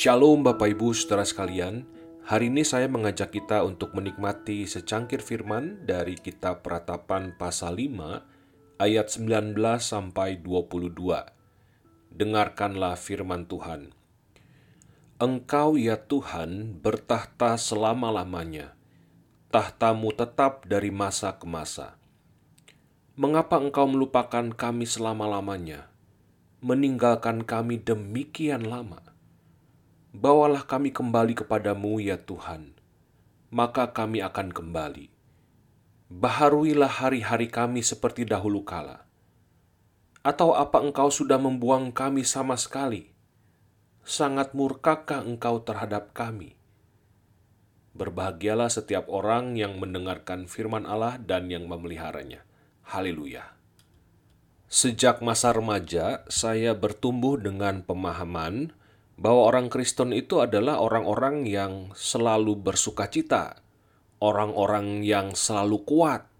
Shalom Bapak Ibu Saudara sekalian, hari ini saya mengajak kita untuk menikmati secangkir firman dari kitab Peratapan pasal 5 ayat 19 sampai 22. Dengarkanlah firman Tuhan. Engkau ya Tuhan bertahta selama-lamanya. Tahtamu tetap dari masa ke masa. Mengapa engkau melupakan kami selama-lamanya? Meninggalkan kami demikian lama? Bawalah kami kembali kepadamu, ya Tuhan, maka kami akan kembali. Baharuilah hari-hari kami seperti dahulu kala. Atau apa engkau sudah membuang kami sama sekali? Sangat murkakah engkau terhadap kami? Berbahagialah setiap orang yang mendengarkan firman Allah dan yang memeliharanya. Haleluya. Sejak masa remaja, saya bertumbuh dengan pemahaman bahwa orang Kristen itu adalah orang-orang yang selalu bersuka cita, orang-orang yang selalu kuat,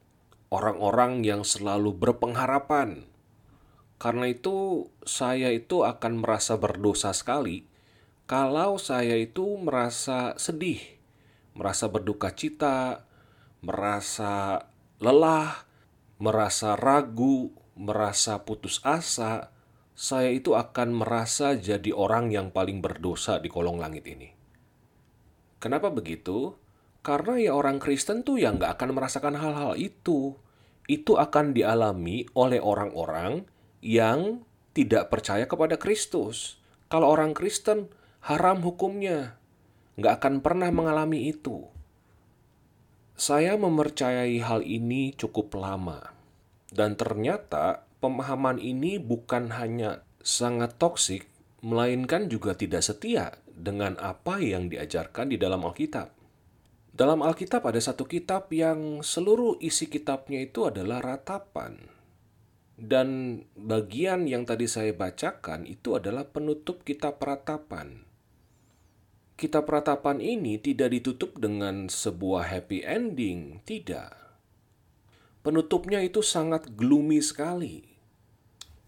orang-orang yang selalu berpengharapan. Karena itu, saya itu akan merasa berdosa sekali kalau saya itu merasa sedih, merasa berduka cita, merasa lelah, merasa ragu, merasa putus asa, saya itu akan merasa jadi orang yang paling berdosa di kolong langit ini. Kenapa begitu? Karena ya orang Kristen tuh yang nggak akan merasakan hal-hal itu. Itu akan dialami oleh orang-orang yang tidak percaya kepada Kristus. Kalau orang Kristen, haram hukumnya. Nggak akan pernah mengalami itu. Saya mempercayai hal ini cukup lama. Dan ternyata pemahaman ini bukan hanya sangat toksik, melainkan juga tidak setia dengan apa yang diajarkan di dalam Alkitab. Dalam Alkitab ada satu kitab yang seluruh isi kitabnya itu adalah ratapan. Dan bagian yang tadi saya bacakan itu adalah penutup kitab ratapan. Kitab ratapan ini tidak ditutup dengan sebuah happy ending, tidak. Penutupnya itu sangat gloomy sekali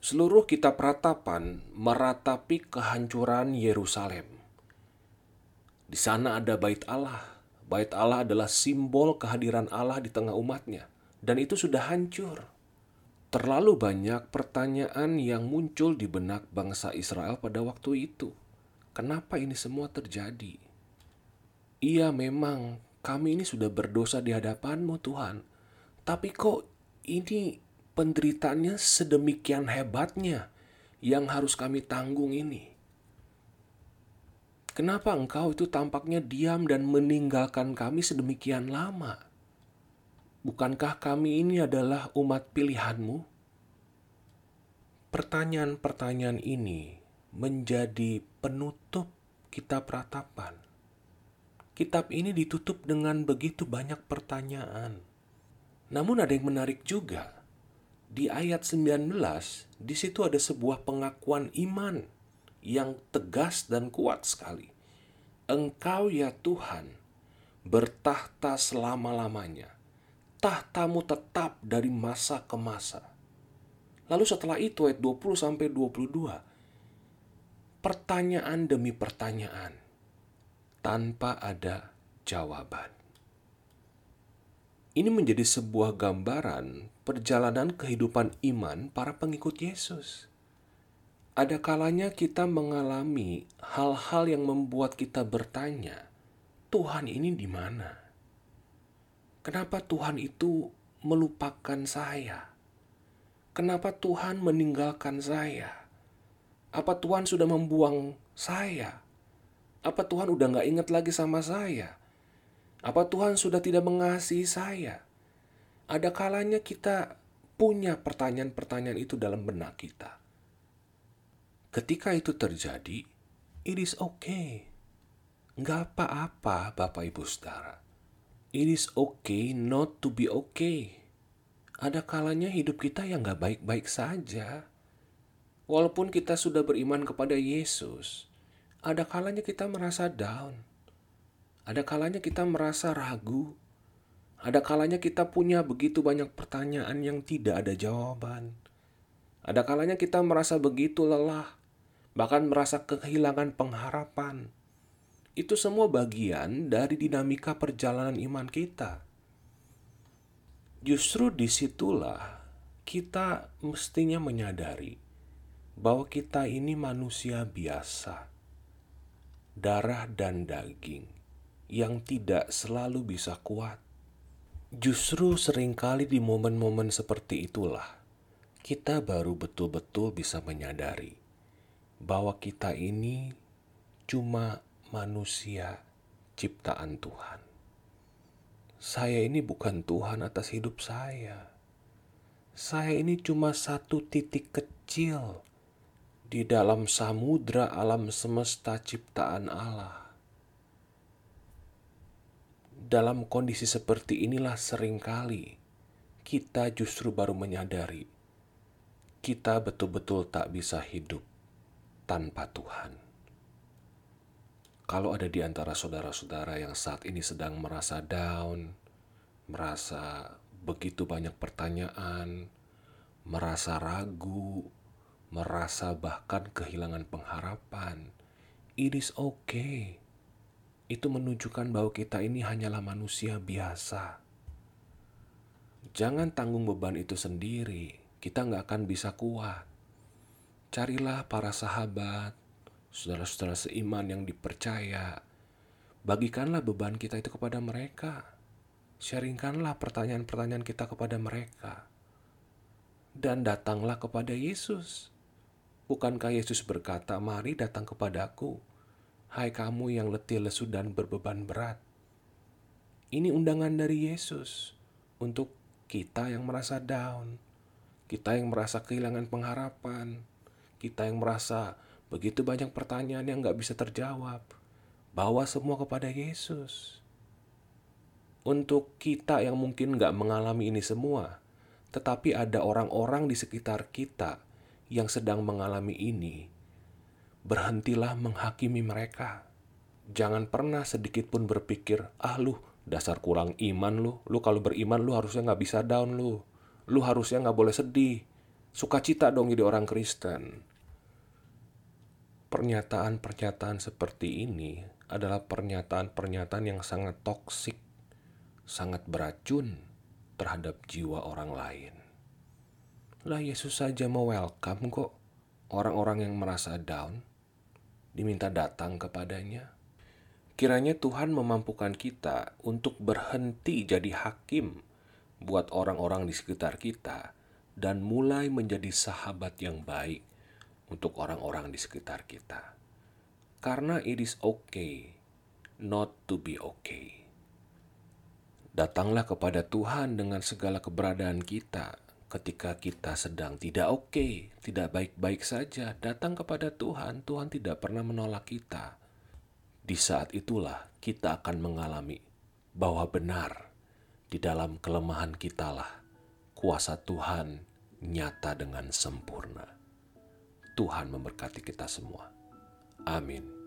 Seluruh kitab ratapan meratapi kehancuran Yerusalem. Di sana ada bait Allah. Bait Allah adalah simbol kehadiran Allah di tengah umatnya. Dan itu sudah hancur. Terlalu banyak pertanyaan yang muncul di benak bangsa Israel pada waktu itu. Kenapa ini semua terjadi? Iya memang kami ini sudah berdosa di hadapanmu Tuhan. Tapi kok ini penderitaannya sedemikian hebatnya yang harus kami tanggung ini? Kenapa engkau itu tampaknya diam dan meninggalkan kami sedemikian lama? Bukankah kami ini adalah umat pilihanmu? Pertanyaan-pertanyaan ini menjadi penutup kitab ratapan. Kitab ini ditutup dengan begitu banyak pertanyaan. Namun ada yang menarik juga di ayat 19, di situ ada sebuah pengakuan iman yang tegas dan kuat sekali. Engkau ya Tuhan bertahta selama-lamanya. Tahtamu tetap dari masa ke masa. Lalu setelah itu ayat 20 sampai 22. Pertanyaan demi pertanyaan tanpa ada jawaban. Ini menjadi sebuah gambaran perjalanan kehidupan iman para pengikut Yesus. Ada kalanya kita mengalami hal-hal yang membuat kita bertanya, Tuhan ini di mana? Kenapa Tuhan itu melupakan saya? Kenapa Tuhan meninggalkan saya? Apa Tuhan sudah membuang saya? Apa Tuhan udah gak ingat lagi sama saya? Apa Tuhan sudah tidak mengasihi saya? Ada kalanya kita punya pertanyaan-pertanyaan itu dalam benak kita. Ketika itu terjadi, it is okay. Nggak apa-apa, Bapak Ibu Saudara. It is okay not to be okay. Ada kalanya hidup kita yang nggak baik-baik saja. Walaupun kita sudah beriman kepada Yesus, ada kalanya kita merasa down. Ada kalanya kita merasa ragu. Ada kalanya kita punya begitu banyak pertanyaan yang tidak ada jawaban. Ada kalanya kita merasa begitu lelah, bahkan merasa kehilangan pengharapan. Itu semua bagian dari dinamika perjalanan iman kita. Justru di situlah kita mestinya menyadari bahwa kita ini manusia biasa, darah dan daging yang tidak selalu bisa kuat. Justru sering kali di momen-momen seperti itulah kita baru betul-betul bisa menyadari bahwa kita ini cuma manusia ciptaan Tuhan. Saya ini bukan Tuhan atas hidup saya. Saya ini cuma satu titik kecil di dalam samudra alam semesta ciptaan Allah. Dalam kondisi seperti inilah sering kali kita justru baru menyadari kita betul-betul tak bisa hidup tanpa Tuhan. Kalau ada di antara saudara-saudara yang saat ini sedang merasa down, merasa begitu banyak pertanyaan, merasa ragu, merasa bahkan kehilangan pengharapan, it is okay. Itu menunjukkan bahwa kita ini hanyalah manusia biasa. Jangan tanggung beban itu sendiri, kita nggak akan bisa kuat. Carilah para sahabat, saudara-saudara seiman yang dipercaya. Bagikanlah beban kita itu kepada mereka. Sharingkanlah pertanyaan-pertanyaan kita kepada mereka. Dan datanglah kepada Yesus. Bukankah Yesus berkata, "Mari datang kepadaku, hai kamu yang letih, lesu, dan berbeban berat." Ini undangan dari Yesus untuk kita yang merasa down, kita yang merasa kehilangan pengharapan, kita yang merasa begitu banyak pertanyaan yang nggak bisa terjawab, bawa semua kepada Yesus. Untuk kita yang mungkin nggak mengalami ini semua, tetapi ada orang-orang di sekitar kita yang sedang mengalami ini, berhentilah menghakimi mereka. Jangan pernah sedikit pun berpikir, ah lu dasar kurang iman lu, lu kalau beriman lu harusnya nggak bisa down lu, lu harusnya nggak boleh sedih, sukacita dong jadi orang Kristen. Pernyataan-pernyataan seperti ini adalah pernyataan-pernyataan yang sangat toksik, sangat beracun terhadap jiwa orang lain. Lah Yesus saja mau welcome kok orang-orang yang merasa down, diminta datang kepadanya. Kiranya Tuhan memampukan kita untuk berhenti jadi hakim buat orang-orang di sekitar kita dan mulai menjadi sahabat yang baik untuk orang-orang di sekitar kita. Karena it is okay not to be okay. Datanglah kepada Tuhan dengan segala keberadaan kita ketika kita sedang tidak oke, okay, tidak baik-baik saja. Datang kepada Tuhan, Tuhan tidak pernah menolak kita. Di saat itulah kita akan mengalami bahwa benar di dalam kelemahan kitalah kuasa Tuhan nyata dengan sempurna. Tuhan memberkati kita semua. Amin.